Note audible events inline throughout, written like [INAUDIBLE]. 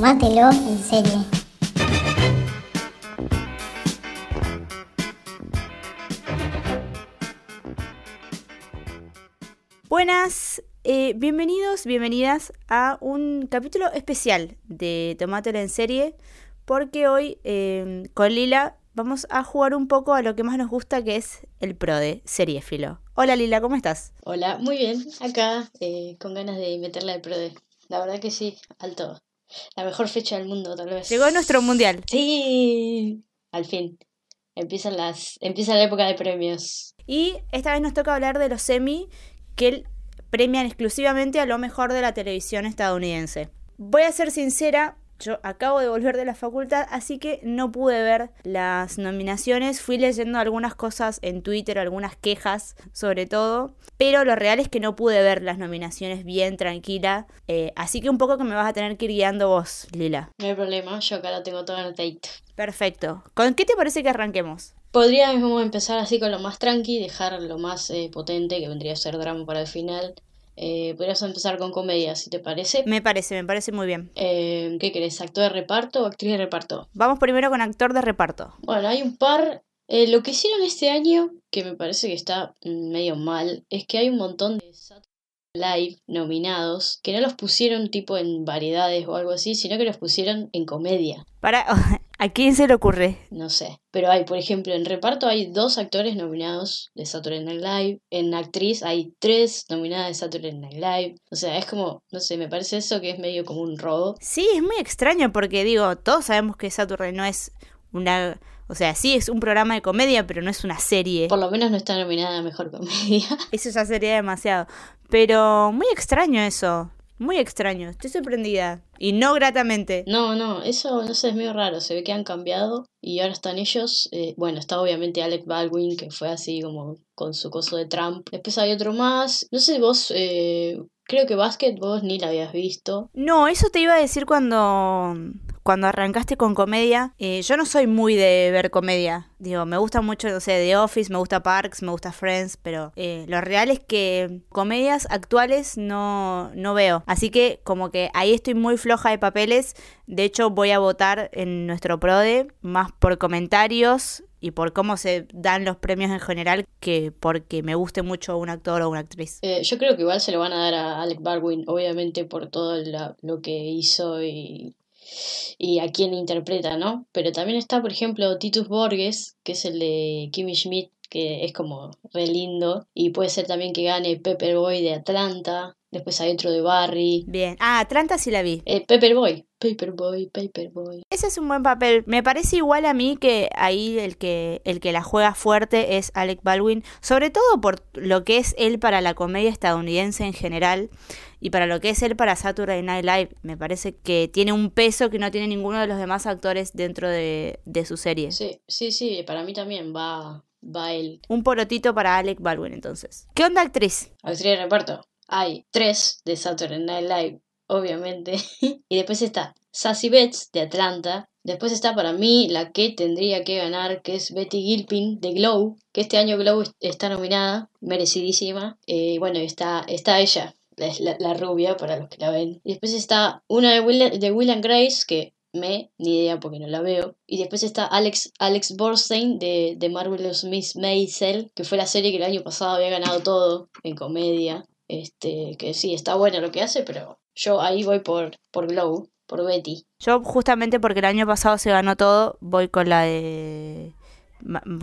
Tómatelo en serie. Buenas, eh, bienvenidos, bienvenidas a un capítulo especial de Tomátelo en serie, porque hoy eh, con Lila vamos a jugar un poco a lo que más nos gusta, que es el PRODE, seriéfilo. Hola Lila, ¿cómo estás? Hola, muy bien, acá eh, con ganas de meterle al PRODE. La verdad que sí, alto. La mejor fecha del mundo, tal vez. Llegó nuestro mundial. Sí, al fin. Empiezan las, empieza la época de premios. Y esta vez nos toca hablar de los semi que premian exclusivamente a lo mejor de la televisión estadounidense. Voy a ser sincera, yo acabo de volver de la facultad, así que no pude ver las nominaciones. Fui leyendo algunas cosas en Twitter, algunas quejas sobre todo. Pero lo real es que no pude ver las nominaciones bien tranquila. Eh, así que un poco que me vas a tener que ir guiando vos, Lila. No hay problema, yo acá lo tengo todo anotadito. Perfecto. ¿Con qué te parece que arranquemos? Podríamos empezar así con lo más tranqui, dejar lo más eh, potente, que vendría a ser drama para el final. Eh, podrías empezar con comedia, si te parece. Me parece, me parece muy bien. Eh, ¿Qué querés? ¿Actor de reparto o actriz de reparto? Vamos primero con actor de reparto. Bueno, hay un par. Eh, lo que hicieron este año, que me parece que está medio mal, es que hay un montón de Live nominados que no los pusieron tipo en variedades o algo así, sino que los pusieron en comedia. Para, [LAUGHS] ¿A quién se le ocurre? No sé. Pero hay, por ejemplo, en reparto hay dos actores nominados de Saturday Night Live. En actriz hay tres nominadas de Saturday Night Live. O sea, es como, no sé, me parece eso que es medio como un robo. Sí, es muy extraño porque digo, todos sabemos que Saturday no es una o sea, sí es un programa de comedia, pero no es una serie. Por lo menos no está nominada a Mejor Comedia. Eso ya sería demasiado. Pero muy extraño eso. Muy extraño. Estoy sorprendida. Y no gratamente. No, no, eso no sé, es medio raro. Se ve que han cambiado y ahora están ellos. Eh, bueno, está obviamente Alec Baldwin, que fue así como con su coso de Trump. Después hay otro más. No sé, vos... Eh, creo que Basket vos ni la habías visto. No, eso te iba a decir cuando cuando arrancaste con comedia, eh, yo no soy muy de ver comedia. Digo, me gusta mucho, no sé, The Office, me gusta Parks, me gusta Friends, pero eh, lo real es que comedias actuales no, no veo. Así que como que ahí estoy muy floja de papeles. De hecho, voy a votar en nuestro PRODE más por comentarios y por cómo se dan los premios en general que porque me guste mucho un actor o una actriz. Eh, yo creo que igual se lo van a dar a Alec Baldwin, obviamente por todo lo que hizo y y a quién interpreta, ¿no? Pero también está, por ejemplo, Titus Borges, que es el de Kimmy Schmidt, que es como re lindo, y puede ser también que gane Pepperboy de Atlanta, después hay otro de Barry. Bien, ah, Atlanta sí la vi. Eh, Pepperboy, Paperboy, Paperboy. Ese es un buen papel. Me parece igual a mí que ahí el que, el que la juega fuerte es Alec Baldwin, sobre todo por lo que es él para la comedia estadounidense en general y para lo que es él para Saturday Night Live. Me parece que tiene un peso que no tiene ninguno de los demás actores dentro de, de su serie. Sí, sí, sí, para mí también va, va él. Un porotito para Alec Baldwin entonces. ¿Qué onda actriz? Actriz de reparto. Hay tres de Saturday Night Live, obviamente. [LAUGHS] y después está Sassy Betts de Atlanta. Después está para mí la que tendría que ganar, que es Betty Gilpin de Glow, que este año Glow está nominada, merecidísima. Y eh, bueno, está, está ella, la, la, rubia, para los que la ven. Y después está una de Will, de Will and Grace, que me, ni idea porque no la veo. Y después está Alex, Alex Borstein de, de Marvelous Miss Maisel, que fue la serie que el año pasado había ganado todo en comedia. Este, que sí, está bueno lo que hace, pero yo ahí voy por, por Glow, por Betty. Yo justamente porque el año pasado se ganó todo, voy con la de...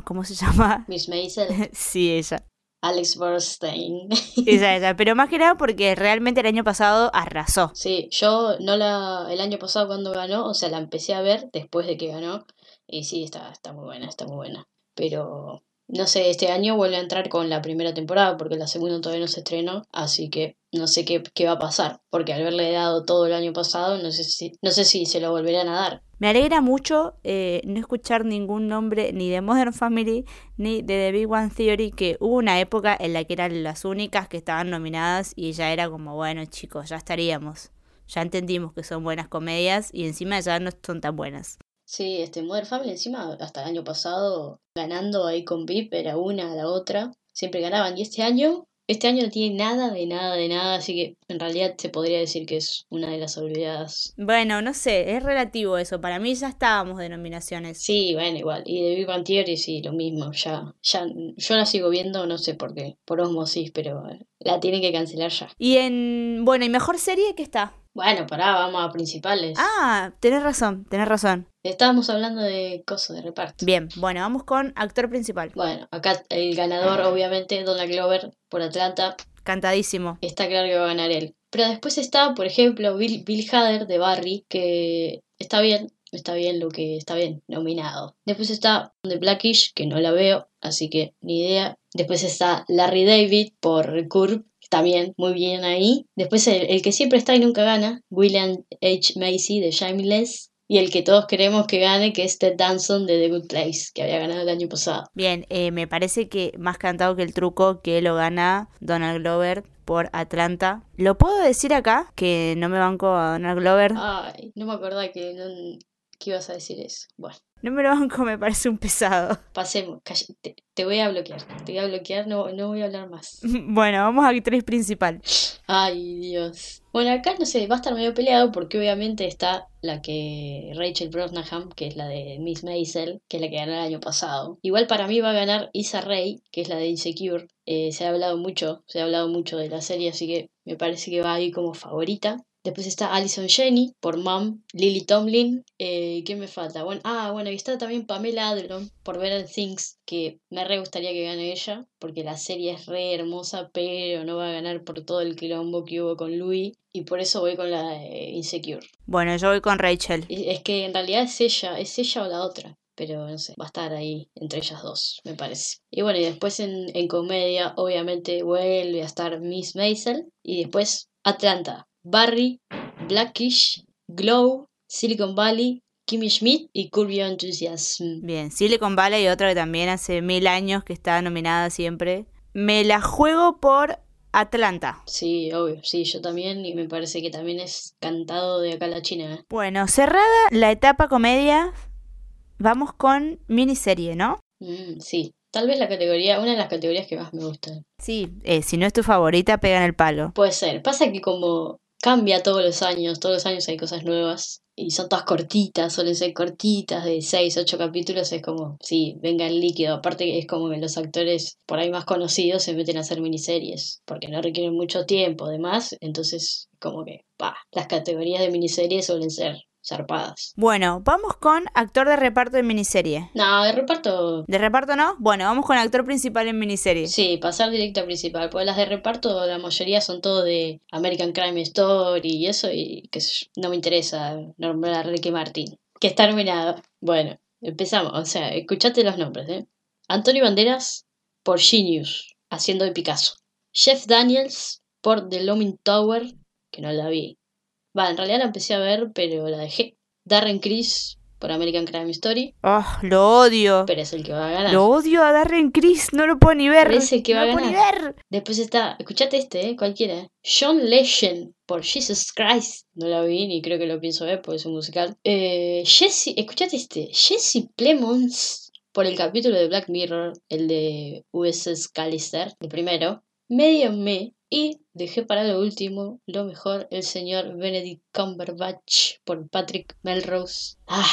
¿Cómo se llama? Miss Maisel. [LAUGHS] sí, ella. Alex Borstein. esa, [LAUGHS] esa. Pero más que nada porque realmente el año pasado arrasó. Sí, yo no la. El año pasado cuando ganó, o sea, la empecé a ver después de que ganó. Y sí, está, está muy buena, está muy buena. Pero no sé, este año vuelve a entrar con la primera temporada porque la segunda todavía no se estrenó, así que no sé qué, qué va a pasar, porque al haberle dado todo el año pasado, no sé si, no sé si se lo volverán a dar. Me alegra mucho eh, no escuchar ningún nombre ni de Modern Family ni de The Big One Theory, que hubo una época en la que eran las únicas que estaban nominadas y ya era como, bueno chicos, ya estaríamos. Ya entendimos que son buenas comedias y encima ya no son tan buenas. Sí, este Modern Family encima hasta el año pasado ganando ahí con VIP era una a la otra, siempre ganaban y este año este año no tiene nada de nada de nada, así que en realidad se podría decir que es una de las olvidadas. Bueno, no sé, es relativo eso. Para mí ya estábamos de nominaciones. Sí, bueno, igual. Y de Big Bang Theory sí, lo mismo. Ya, ya, yo la sigo viendo, no sé por qué, por osmosis, pero la tienen que cancelar ya. Y en, bueno, ¿y mejor serie qué está? Bueno, pará, vamos a principales. Ah, tenés razón, tenés razón. Estábamos hablando de cosas de reparto. Bien, bueno, vamos con actor principal. Bueno, acá el ganador, obviamente, Donald Glover por Atlanta. Cantadísimo. Está claro que va a ganar él. Pero después está, por ejemplo, Bill, Bill Hader de Barry, que está bien, está bien lo que está bien, nominado. Después está The Blackish, que no la veo, así que ni idea. Después está Larry David por Curb, también muy bien ahí. Después el, que siempre está y nunca gana, William H. Macy de Shameless. Y el que todos queremos que gane, que es Ted Danson de The Good Place, que había ganado el año pasado. Bien, eh, me parece que más cantado que el truco que lo gana Donald Glover por Atlanta. ¿Lo puedo decir acá? Que no me banco a Donald Glover. Ay, no me acordaba que, que ibas a decir eso. Bueno. No me lo banco, me parece un pesado. [LAUGHS] Pasemos, te, te, voy a bloquear. Te voy a bloquear, no, no voy a hablar más. [LAUGHS] Bueno, vamos a actriz principal. Ay, Dios. Bueno, acá no sé, va a estar medio peleado porque obviamente está la que Rachel Brosnahan, que es la de Miss Maisel, que es la que ganó el año pasado. Igual para mí va a ganar Isa Rae, que es la de Insecure. Eh, se ha hablado mucho, se ha hablado mucho de la serie, así que me parece que va ahí como favorita. Después está Alison Jenny por Mom, Lily Tomlin. Eh, ¿Qué me falta? Bueno, ah, bueno, y está también Pamela Adlon por Better Things, que me re gustaría que gane ella, porque la serie es re hermosa, pero no va a ganar por todo el quilombo que hubo con Louis, y por eso voy con la Insecure. Bueno, yo voy con Rachel. Es que en realidad es ella, es ella o la otra pero no sé, va a estar ahí entre ellas dos, me parece. Y bueno, y después en, en comedia, obviamente vuelve a estar Miss Maisel, y después Atlanta, Barry, Blackish, Glow, Silicon Valley, Kimmy Schmidt y Curb Your Enthusiasm. Bien, Silicon Valley y otra que también hace mil años que está nominada siempre. Me la juego por Atlanta. Sí, obvio, sí, yo también y me parece que también es cantado de acá a la China. ¿eh? Bueno, cerrada la etapa comedia, vamos con miniserie, ¿no? Mm, sí, tal vez la categoría, una de las categorías que más me gustan. Sí, eh, si no es tu favorita, pega en el palo. Puede ser, pasa que como cambia todos los años, todos los años hay cosas nuevas y son todas cortitas, suelen ser cortitas de 6, 8 capítulos, es como, sí, venga el líquido, aparte es como que los actores por ahí más conocidos se meten a hacer miniseries, porque no requieren mucho tiempo, además, entonces como que, pa, las categorías de miniseries suelen ser zarpadas. Bueno, vamos con actor de reparto en miniserie. No, de reparto. ¿De reparto no? Bueno, vamos con actor principal en miniserie. Sí, pasar directo a principal. Porque las de reparto, la mayoría son todo de American Crime Story y eso, y que no me interesa nombrar a Ricky Martin. Que está nominado. Bueno, empezamos. O sea, escuchate los nombres, ¿eh? Antonio Banderas por Genius, haciendo de Picasso. Jeff Daniels por The Looming Tower, que no la vi. Va, en realidad la empecé a ver, pero la dejé. Darren Criss por American Crime Story. Oh, lo odio. Pero es el que va a ganar. Lo odio a Darren Criss, no lo puedo ni ver. es el que no va a lo puedo ganar. ni ver. Después está, escuchate este, ¿eh? cualquiera. ¿eh? John Legend por Jesus Christ. No la vi ni creo que lo pienso ver porque es un musical. Eh, Jesse, escuchate este. Jesse Plemons por el capítulo de Black Mirror, el de USS Callister, el primero. Medio me y dejé para lo último, lo mejor, el señor Benedict Cumberbatch por Patrick Melrose. ¡Ah!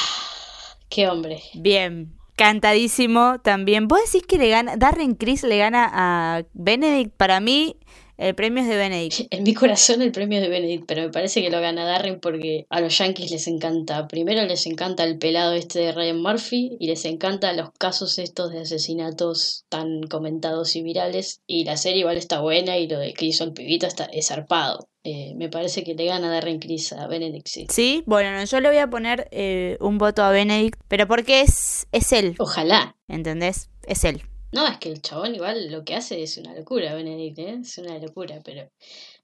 ¡Qué hombre! Bien. Cantadísimo también. ¿Vos decís que le gana, Darren Criss le gana a Benedict? Para mí, el premio es de Benedict. [LAUGHS] En mi corazón el premio es de Benedict, pero me parece que lo gana Darren porque a los Yankees les encanta. Primero les encanta el pelado este de Ryan Murphy y les encanta los casos estos de asesinatos tan comentados y virales. Y la serie igual está buena y lo de que hizo el pibito está, es zarpado. Eh, me parece que le gana Darren Criss a Benedict, sí. Sí, bueno, no, yo le voy a poner eh, un voto a Benedict, pero porque es, es él, Ojalá. ¿entendés? Es él. No, es que el chabón igual lo que hace es una locura, Benedict, ¿eh? Es una locura, pero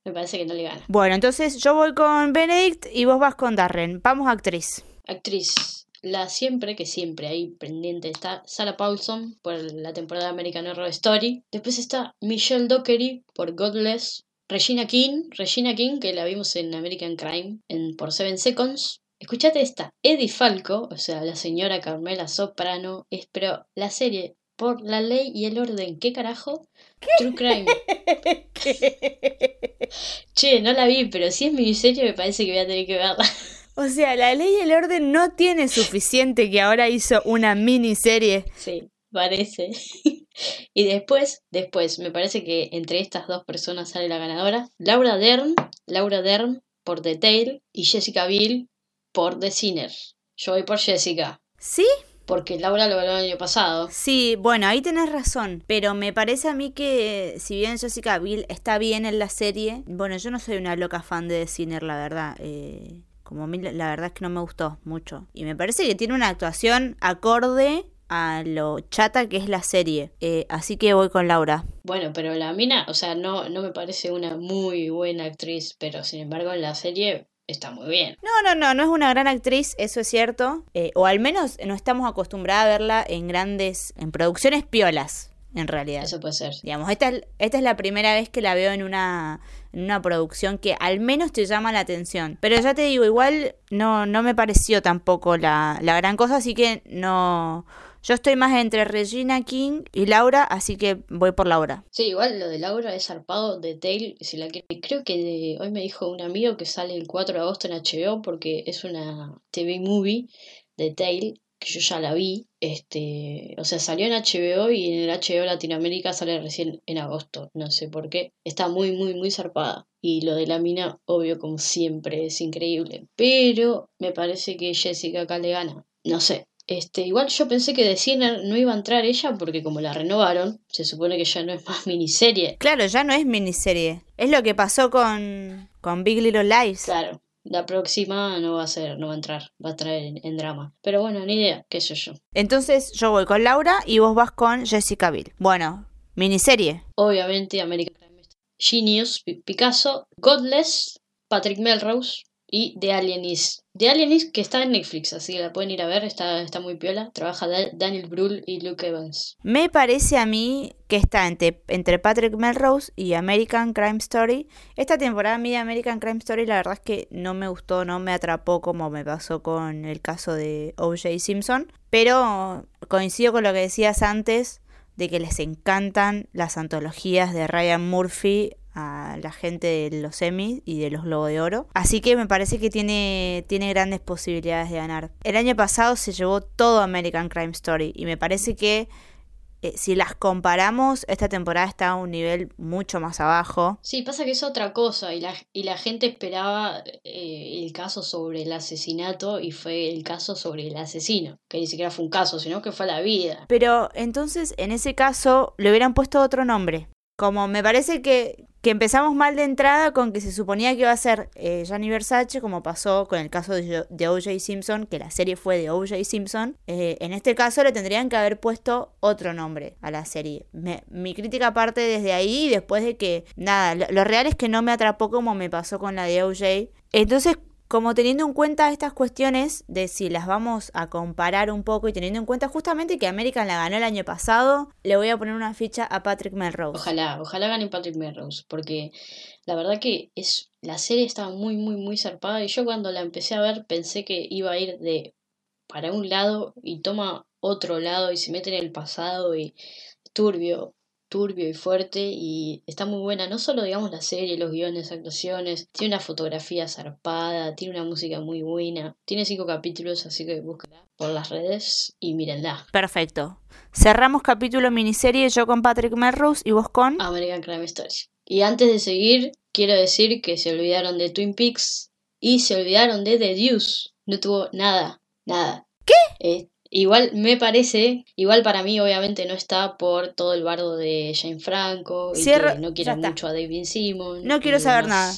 me parece que no le gana. Bueno, entonces yo voy con Benedict y vos vas con Darren. Vamos a actriz. Actriz. La siempre, que siempre ahí pendiente está Sarah Paulson por la temporada de American Horror Story. Después está Michelle Dockery por Godless. Regina King, Regina King, que la vimos en American Crime en, por Seven Seconds. Escuchate esta, Eddie Falco, o sea, la señora Carmela Soprano, es, pero la serie por la ley y el orden. ¿Qué carajo? True Crime. [LAUGHS] Che, no la vi, pero si es miniserie me parece que voy a tener que verla. O sea, la ley y el orden no tiene suficiente que ahora hizo una miniserie. Sí, parece. [LAUGHS] y después, después, me parece que entre estas dos personas sale la ganadora. Laura Dern, Laura Dern por The Tale y Jessica Biel por The Sinner. Yo voy por Jessica. ¿Sí? Porque Laura lo ganó el año pasado. Sí, bueno, ahí tenés razón. Pero me parece a mí que si bien Jessica Biel está bien en la serie, bueno, yo no soy una loca fan de Sinner, la verdad. Eh, como a mí la verdad es que no me gustó mucho. Y me parece que tiene una actuación acorde a lo chata que es la serie. Eh, así que voy con Laura. Bueno, pero la mina, o sea, no, no me parece una muy buena actriz, pero sin embargo en la serie está muy bien. No, no, no, no es una gran actriz, eso es cierto. Eh, o al menos no estamos acostumbrados a verla en grandes, en producciones piolas en realidad. Eso puede ser. Digamos, esta, esta es la primera vez que la veo en una, en una producción que al menos te llama la atención. Pero ya te digo, igual no, no me pareció tampoco la, la gran cosa, así que no... Yo estoy más entre Regina King y Laura, así que voy por Laura. Sí, igual lo de Laura es zarpado de Tale. Si la Creo que hoy me dijo un amigo que sale el 4 de agosto en HBO porque es una TV movie de Tale que yo ya la vi, este, o sea, salió en HBO y en el HBO Latinoamérica sale recién en agosto, no sé por qué. Está muy, muy, muy zarpada. Y lo de la mina, obvio, como siempre, es increíble. Pero me parece que Jessica acá le gana. No sé. Este, igual yo pensé que de Sinner no iba a entrar ella porque como la renovaron, se supone que ya no es [LAUGHS] más miniserie. Claro, ya no es miniserie. Es lo que pasó con, con Big Little Lies. Claro. La próxima no va a ser, no va a entrar, va a traer en, drama. Pero bueno, ni idea, qué sé yo. Entonces yo voy con Laura y vos vas con Jessica Biel. Bueno, miniserie. Obviamente, American Genius, Picasso, Godless, Patrick Melrose, y The Alienist. The Alienist que está en Netflix, así que la pueden ir a ver, está, está muy piola. Trabaja Daniel Brühl y Luke Evans. Me parece a mí que está entre, entre Patrick Melrose y American Crime Story. Esta temporada a mí de American Crime Story la verdad es que no me gustó, no me atrapó como me pasó con el caso de OJ Simpson. Pero coincido con lo que decías antes de que les encantan las antologías de Ryan Murphy a la gente de los Emmy y de los Globos de Oro. Así que me parece que tiene, tiene grandes posibilidades de ganar. El año pasado se llevó todo American Crime Story y me parece que eh, si las comparamos, esta temporada está a un nivel mucho más abajo. Sí, pasa que es otra cosa y la, y la gente esperaba eh, el caso sobre el asesinato y fue el caso sobre el asesino, que ni siquiera fue un caso, sino que fue la vida. Pero entonces en ese caso le hubieran puesto otro nombre. Como me parece que, que empezamos mal de entrada con que se suponía que iba a ser eh, Versace, como pasó con el caso de, de O.J. Simpson, que la serie fue de O.J. Simpson. Eh, en este caso le tendrían que haber puesto otro nombre a la serie. mi crítica parte desde ahí, después de que, nada, lo, lo real es que no me atrapó como me pasó con la de O.J. Entonces, como teniendo en cuenta estas cuestiones de si las vamos a comparar un poco y teniendo en cuenta justamente que American la ganó el año pasado, le voy a poner una ficha a Patrick Melrose. Ojalá, ojalá gane Patrick Melrose, porque la verdad que es la serie estaba muy muy muy zarpada y yo cuando la empecé a ver pensé que iba a ir de para un lado y toma otro lado y se mete en el pasado y turbio, turbio y fuerte y está muy buena, no solo digamos la serie, los guiones, actuaciones, tiene una fotografía zarpada, tiene una música muy buena, tiene cinco capítulos, así que búsquenla por las redes y mírenla. Perfecto. Cerramos capítulo miniserie yo con Patrick Melrose y vos con American Crime Story. Y antes de seguir, quiero decir que se olvidaron de Twin Peaks y se olvidaron de The Deuce. No tuvo nada, nada. ¿Qué? Eh, Igual me parece, igual para mí obviamente no está por todo el bardo de Jane Franco y que no quiero mucho a David Simon. No quiero saber nada.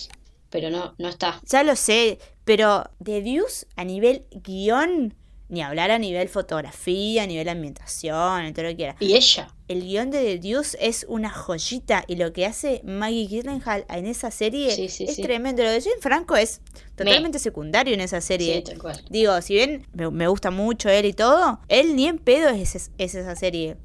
Pero no, no está. Ya lo sé, pero The Deuce a nivel guion ni hablar a nivel fotografía, a nivel ambientación, todo lo que quiera. Y ella. El guion de The Deuce es una joyita y lo que hace Maggie Gyllenhaal en esa serie es tremendo. Lo de Jane Franco es totalmente secundario en esa serie. Digo, si bien me, gusta mucho él y todo, él ni en pedo es, esa serie.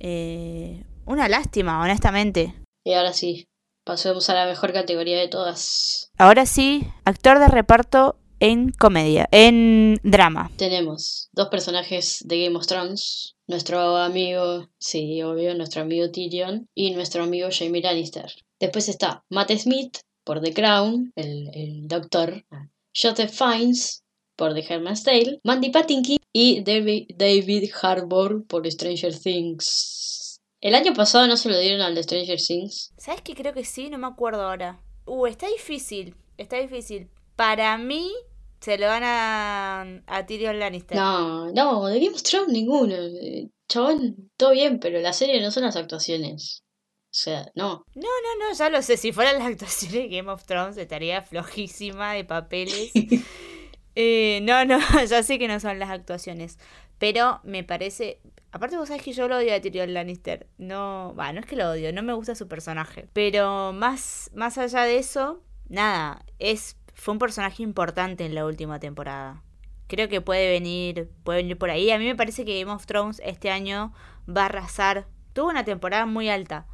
Eh, una lástima, honestamente. Y ahora sí, pasemos a la mejor categoría de todas. Ahora sí, actor de reparto en comedia, en drama. Tenemos dos personajes de Game of Thrones. Nuestro amigo, sí, obvio, nuestro amigo Tyrion y nuestro amigo Jamie Lannister. Después está Matt Smith por The Crown, el, el doctor. Joseph Fiennes por The Herman's Tale. Mandy Patinkin y David, David Harbour por Stranger Things. El año pasado no se lo dieron al de Stranger Things. ¿Sabes qué? Creo que sí, no me acuerdo ahora. Uh, está difícil, está difícil. Para mí, se lo van a, a Tyrion Lannister. No, no, de Game of Thrones ninguno. Chabón, todo bien, pero la serie no son las actuaciones. O sea, no. No, no, no, ya lo sé. Si fueran las actuaciones de Game of Thrones, estaría flojísima de papeles. [LAUGHS] Eh, no, no, [LAUGHS] ya sé que no son las actuaciones. Pero me parece. Aparte, vos sabés que yo lo odio a Tyrion Lannister. No. Va, no es que lo odio, no me gusta su personaje. Pero más, más allá de eso, nada. Es, fue un personaje importante en la última temporada. Creo que puede venir, puede venir por ahí. A mí me parece que Game of Thrones este año va a arrasar. Tuvo una temporada muy alta.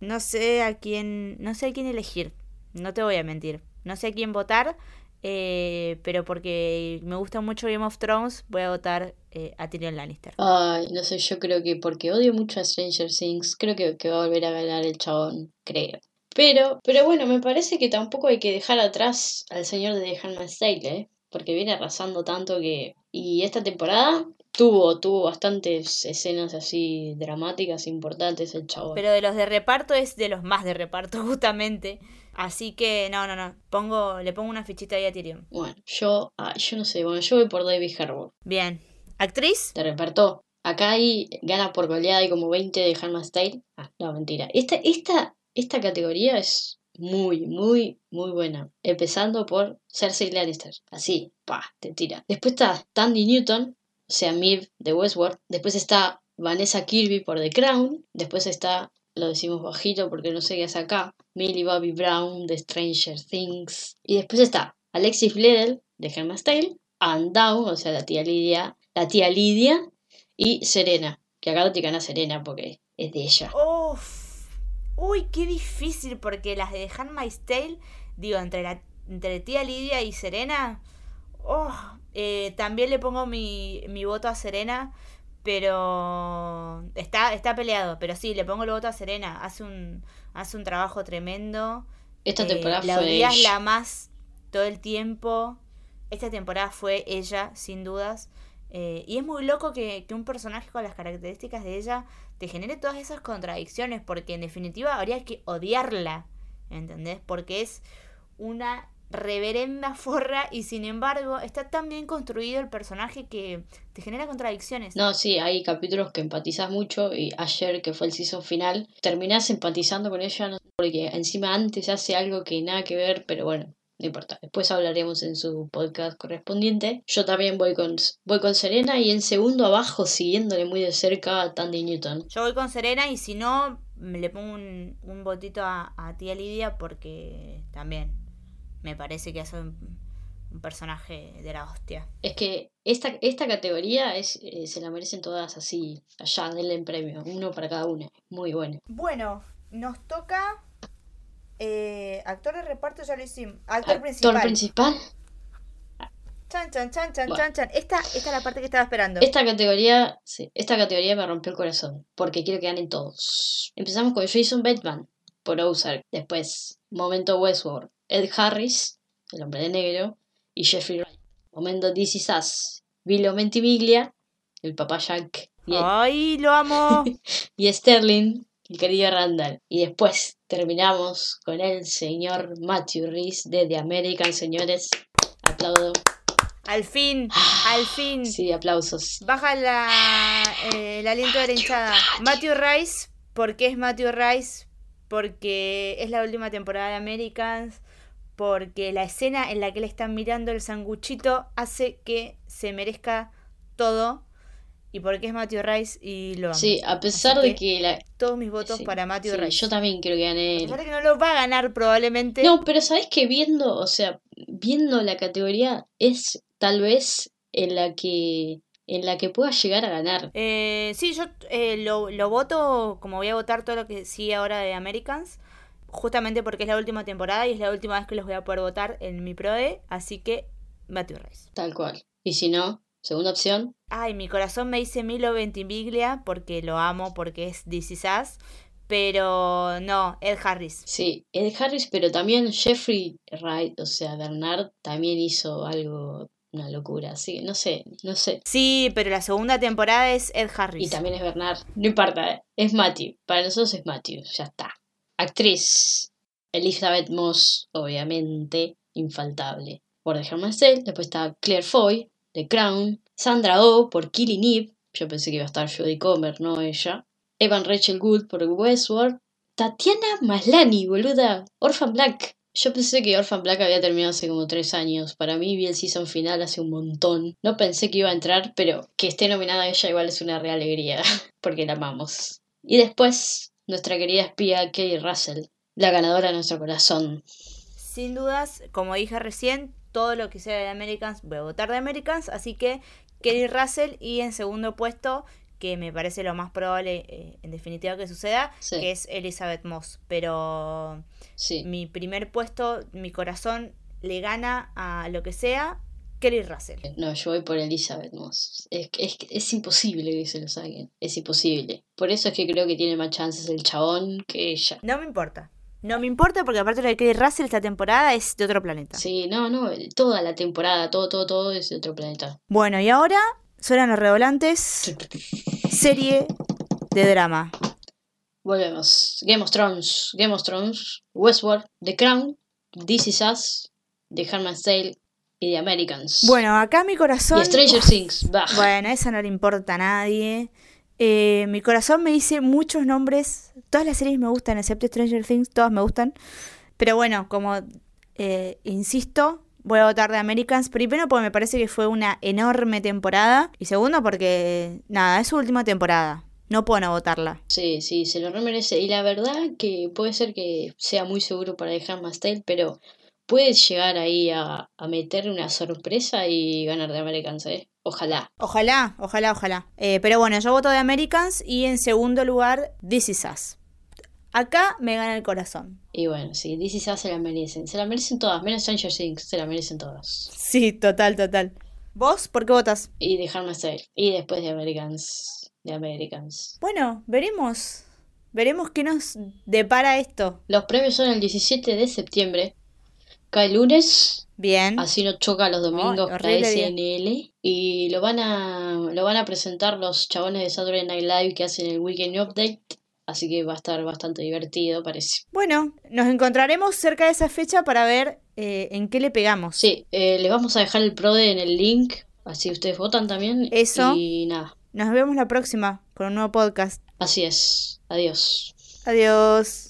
No sé a quién. No sé a quién elegir. No te voy a mentir. No sé a quién votar. Eh, pero porque me gusta mucho Game of Thrones, voy a votar eh, a Tyrion Lannister. Ay, no sé, yo creo que porque odio mucho a Stranger Things, creo que, que va a volver a ganar el chabón, creo. Pero, pero bueno, me parece que tampoco hay que dejar atrás al señor de The Handmaid's Tale, ¿eh? Porque viene arrasando tanto que... Y esta temporada tuvo, tuvo bastantes escenas así dramáticas, importantes el chabón. Pero de los de reparto es de los más de reparto, [LAUGHS] justamente. Así que no, no, no. Pongo, le pongo una fichita ahí a Tyrion. Bueno, yo, ah, yo no sé, bueno, yo voy por David Harbour. Bien. ¿Actriz? Te repartó. Acá hay gana por goleada, hay como 20 de Handmaid's Tale. Ah, no, mentira. Esta, esta, esta categoría es muy, muy, muy buena. Empezando por Cersei Lannister. Así, pa, te tira. Después está Tandy Newton, o sea, Miv de Westworld. Después está Vanessa Kirby por The Crown. Después está, lo decimos bajito porque no sé qué es acá, Millie Bobby Brown de Stranger Things. Y después está Alexis Bledel de Handmaid's Tale. And Down, o sea, la tía Lidia. La tía Lidia. Y Serena. Que acá no te gana Serena porque es de ella. Uy, qué difícil porque las de Handmaid's Tale, digo, entre, la, entre tía Lidia y Serena, oh, eh, también le pongo mi, mi voto a Serena, pero está, está peleado. Pero sí, le pongo el voto a Serena. Hace un, hace un trabajo tremendo. Esta Eh, temporada la fue ella. la más todo el tiempo. Esta temporada fue ella, sin dudas. Eh, y es muy loco que, que un personaje con las características de ella te genere todas esas contradicciones, porque en definitiva habría que odiarla, ¿entendés? Porque es una reverenda [LAUGHS] forra y sin embargo está tan bien construido el personaje que te genera contradicciones. No, sí, hay capítulos que empatizas mucho y ayer, que fue el season final, terminás empatizando con ella porque encima antes hace algo que nada que ver, pero bueno, no importa. Después hablaremos en su podcast correspondiente. Yo también voy con, voy con Serena y en segundo abajo, siguiéndole muy de cerca a Tandy Newton. Yo voy con Serena y si no, le pongo un, un votito a, a tía Lidia porque también me parece que es un, un personaje de la hostia. Es que esta, esta categoría es, eh, se la merecen todas así, allá, denle en premio, uno para cada una. Muy bueno. Bueno, nos toca eh, actor de reparto, ya lo hicimos. Actor, Actor principal. principal. Chan, chan, chan, chan, Bueno. chan, chan. Esta, esta es la parte que estaba esperando. Esta categoría, sí, esta categoría me rompió el corazón, porque quiero que ganen todos. Empezamos con Jason Bateman, por Ozark. Después, Momento Westworld, Ed Harris, el hombre de negro, y Jeffrey Wright. Momento Is Us, Vilo Mentimiglia, el papá Jack, y, ¡Ay, lo amo! [LAUGHS] y Sterling, el querido Randall. Y después terminamos con el señor Matthew Rhys de The American, señores. Aplaudo. al fin, al fin. Sí, aplausos. Baja la, eh, el aliento de la hinchada. Matthew Rice, ¿por qué es Matthew Rice? Porque es la última temporada de Americans. Porque la escena en la que le están mirando el sanguchito hace que se merezca todo. Y porque es Matthew Rice y lo amo. Sí, a pesar Así de que la, Todos mis votos Sí, para Matthew sí, Rice. yo también creo que gané A pesar de que no lo va a ganar probablemente. No, pero sabes que viendo, o sea, viendo la categoría es tal vez en la que en la que pueda llegar a ganar. Eh, sí, yo eh, lo, lo voto como voy a votar todo lo que sigue ahora de Americans. Justamente porque es la última temporada y es la última vez que los voy a poder votar en mi PROE. Así que Matthew Rice. Tal cual. Y si no, segunda opción. Ay, mi corazón me dice Milo Ventimiglia porque lo amo, porque es Is Us, pero no, Ed Harris. Sí, Ed Harris, pero también Jeffrey Wright, o sea, Bernard también hizo algo, una locura, sí, no sé, no sé. Sí, pero la segunda temporada es Ed Harris. Y también es Bernard, no importa, ¿eh? es Matthew, para nosotros es Matthew, ya está. Actriz, Elizabeth Moss, obviamente, infaltable. Por The Herman después está Claire Foy, The Crown, Sandra Oh por Killing Eve, yo pensé que iba a estar Jodie Comer, no ella. Evan Rachel Gould por Westworld. Tatiana Maslany, boluda. Orphan Black. Yo pensé que Orphan Black había terminado hace como tres años. Para mí vi el season final hace un montón. No pensé que iba a entrar, pero que esté nominada ella igual es una real alegría, [LAUGHS] porque la amamos. Y después, nuestra querida espía Kay Russell, la ganadora de nuestro corazón. Sin dudas, como dije recién, todo lo que sea de Americans, voy a votar de Americans, así que Kelly Russell y en segundo puesto, que me parece lo más probable eh, en definitiva que suceda, que es Elizabeth Moss. Pero mi primer puesto, mi corazón le gana a lo que sea. Kelly Russell. No, yo voy por Elizabeth Moss. Es, es, es imposible que se lo saquen. Es imposible. Por eso es que creo que tiene más chances el chabón que ella. No me importa. No me importa porque aparte de Kelly Russell esta temporada es de otro planeta. Sí, no, no, toda la temporada, todo, todo, todo es de otro planeta. Bueno, y ahora suenan los redolantes. [LAUGHS] Serie de drama. Volvemos. Game of Thrones, Game of Thrones, Westworld, The Crown, This Is Us, The Handmaid's Tale y The Americans. Bueno, acá mi corazón... Y Stranger [LAUGHS] Things, Bueno, esa no le importa a nadie. Eh, mi corazón me dice muchos nombres. Todas las series me gustan, excepto Stranger Things, todas me gustan. Pero bueno, como eh, insisto, voy a votar de Americans. Primero porque me parece que fue una enorme temporada. Y segundo porque, nada, es su última temporada. No puedo no votarla. Sí, sí, se lo remerece. Y la verdad que puede ser que sea muy seguro para dejar más pero puede llegar ahí a, a meter una sorpresa y ganar de Americans, ¿eh? Ojalá. Ojalá, ojalá, ojalá. Eh, pero bueno, yo voto de Americans y en segundo lugar, This Is Us. Acá me gana el corazón. Y bueno, sí, This Is Us se la merecen. Se la merecen todas, menos Stranger Things, se la merecen todas. Sí, total, total. ¿Vos por qué votas? Y dejarme ser. Y después de Americans. De Americans. Bueno, veremos. Veremos qué nos depara esto. Los premios son el 17 de septiembre. Cae lunes. Bien. Así no choca los domingos para SNL. Y lo van a lo van a presentar los chabones de Saturday Night Live que hacen el Weekend Update. Así que va a estar bastante divertido, parece. Bueno, nos encontraremos cerca de esa fecha para ver eh, en qué le pegamos. Sí, eh, les vamos a dejar el PRODE en el link, así ustedes votan también. Eso. Y nada. Nos vemos la próxima con un nuevo podcast. Así es. Adiós. Adiós.